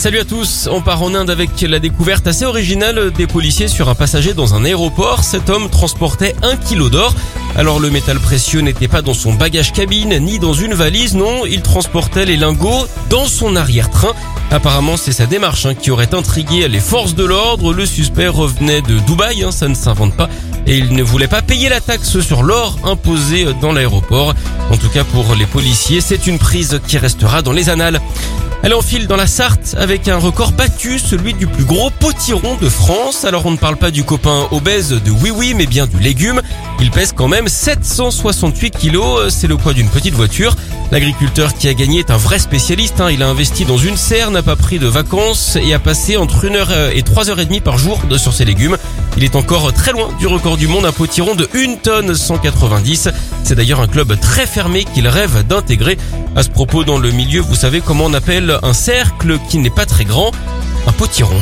Salut à tous, on part en Inde avec la découverte assez originale des policiers sur un passager dans un aéroport. Cet homme transportait un kilo d'or. Alors le métal précieux n'était pas dans son bagage cabine ni dans une valise, non, il transportait les lingots dans son arrière-train. Apparemment c'est sa démarche hein, qui aurait intrigué les forces de l'ordre. Le suspect revenait de Dubaï, hein, ça ne s'invente pas, et il ne voulait pas payer la taxe sur l'or imposé dans l'aéroport. En tout cas pour les policiers, c'est une prise qui restera dans les annales. Elle enfile dans la Sarthe avec un record battu, celui du plus gros potiron de France. Alors on ne parle pas du copain obèse de Oui Oui, mais bien du légume. Il pèse quand même 768 kilos, c'est le poids d'une petite voiture. L'agriculteur qui a gagné est un vrai spécialiste. Hein. Il a investi dans une serre, n'a pas pris de vacances et a passé entre 1 heure et 3 heures et demie par jour sur ses légumes. Il est encore très loin du record du monde, un potiron de 1 tonne 190. C'est d'ailleurs un club très fermé qu'il rêve d'intégrer. À ce propos, dans le milieu, vous savez comment on appelle un cercle qui n'est pas très grand Un potiron.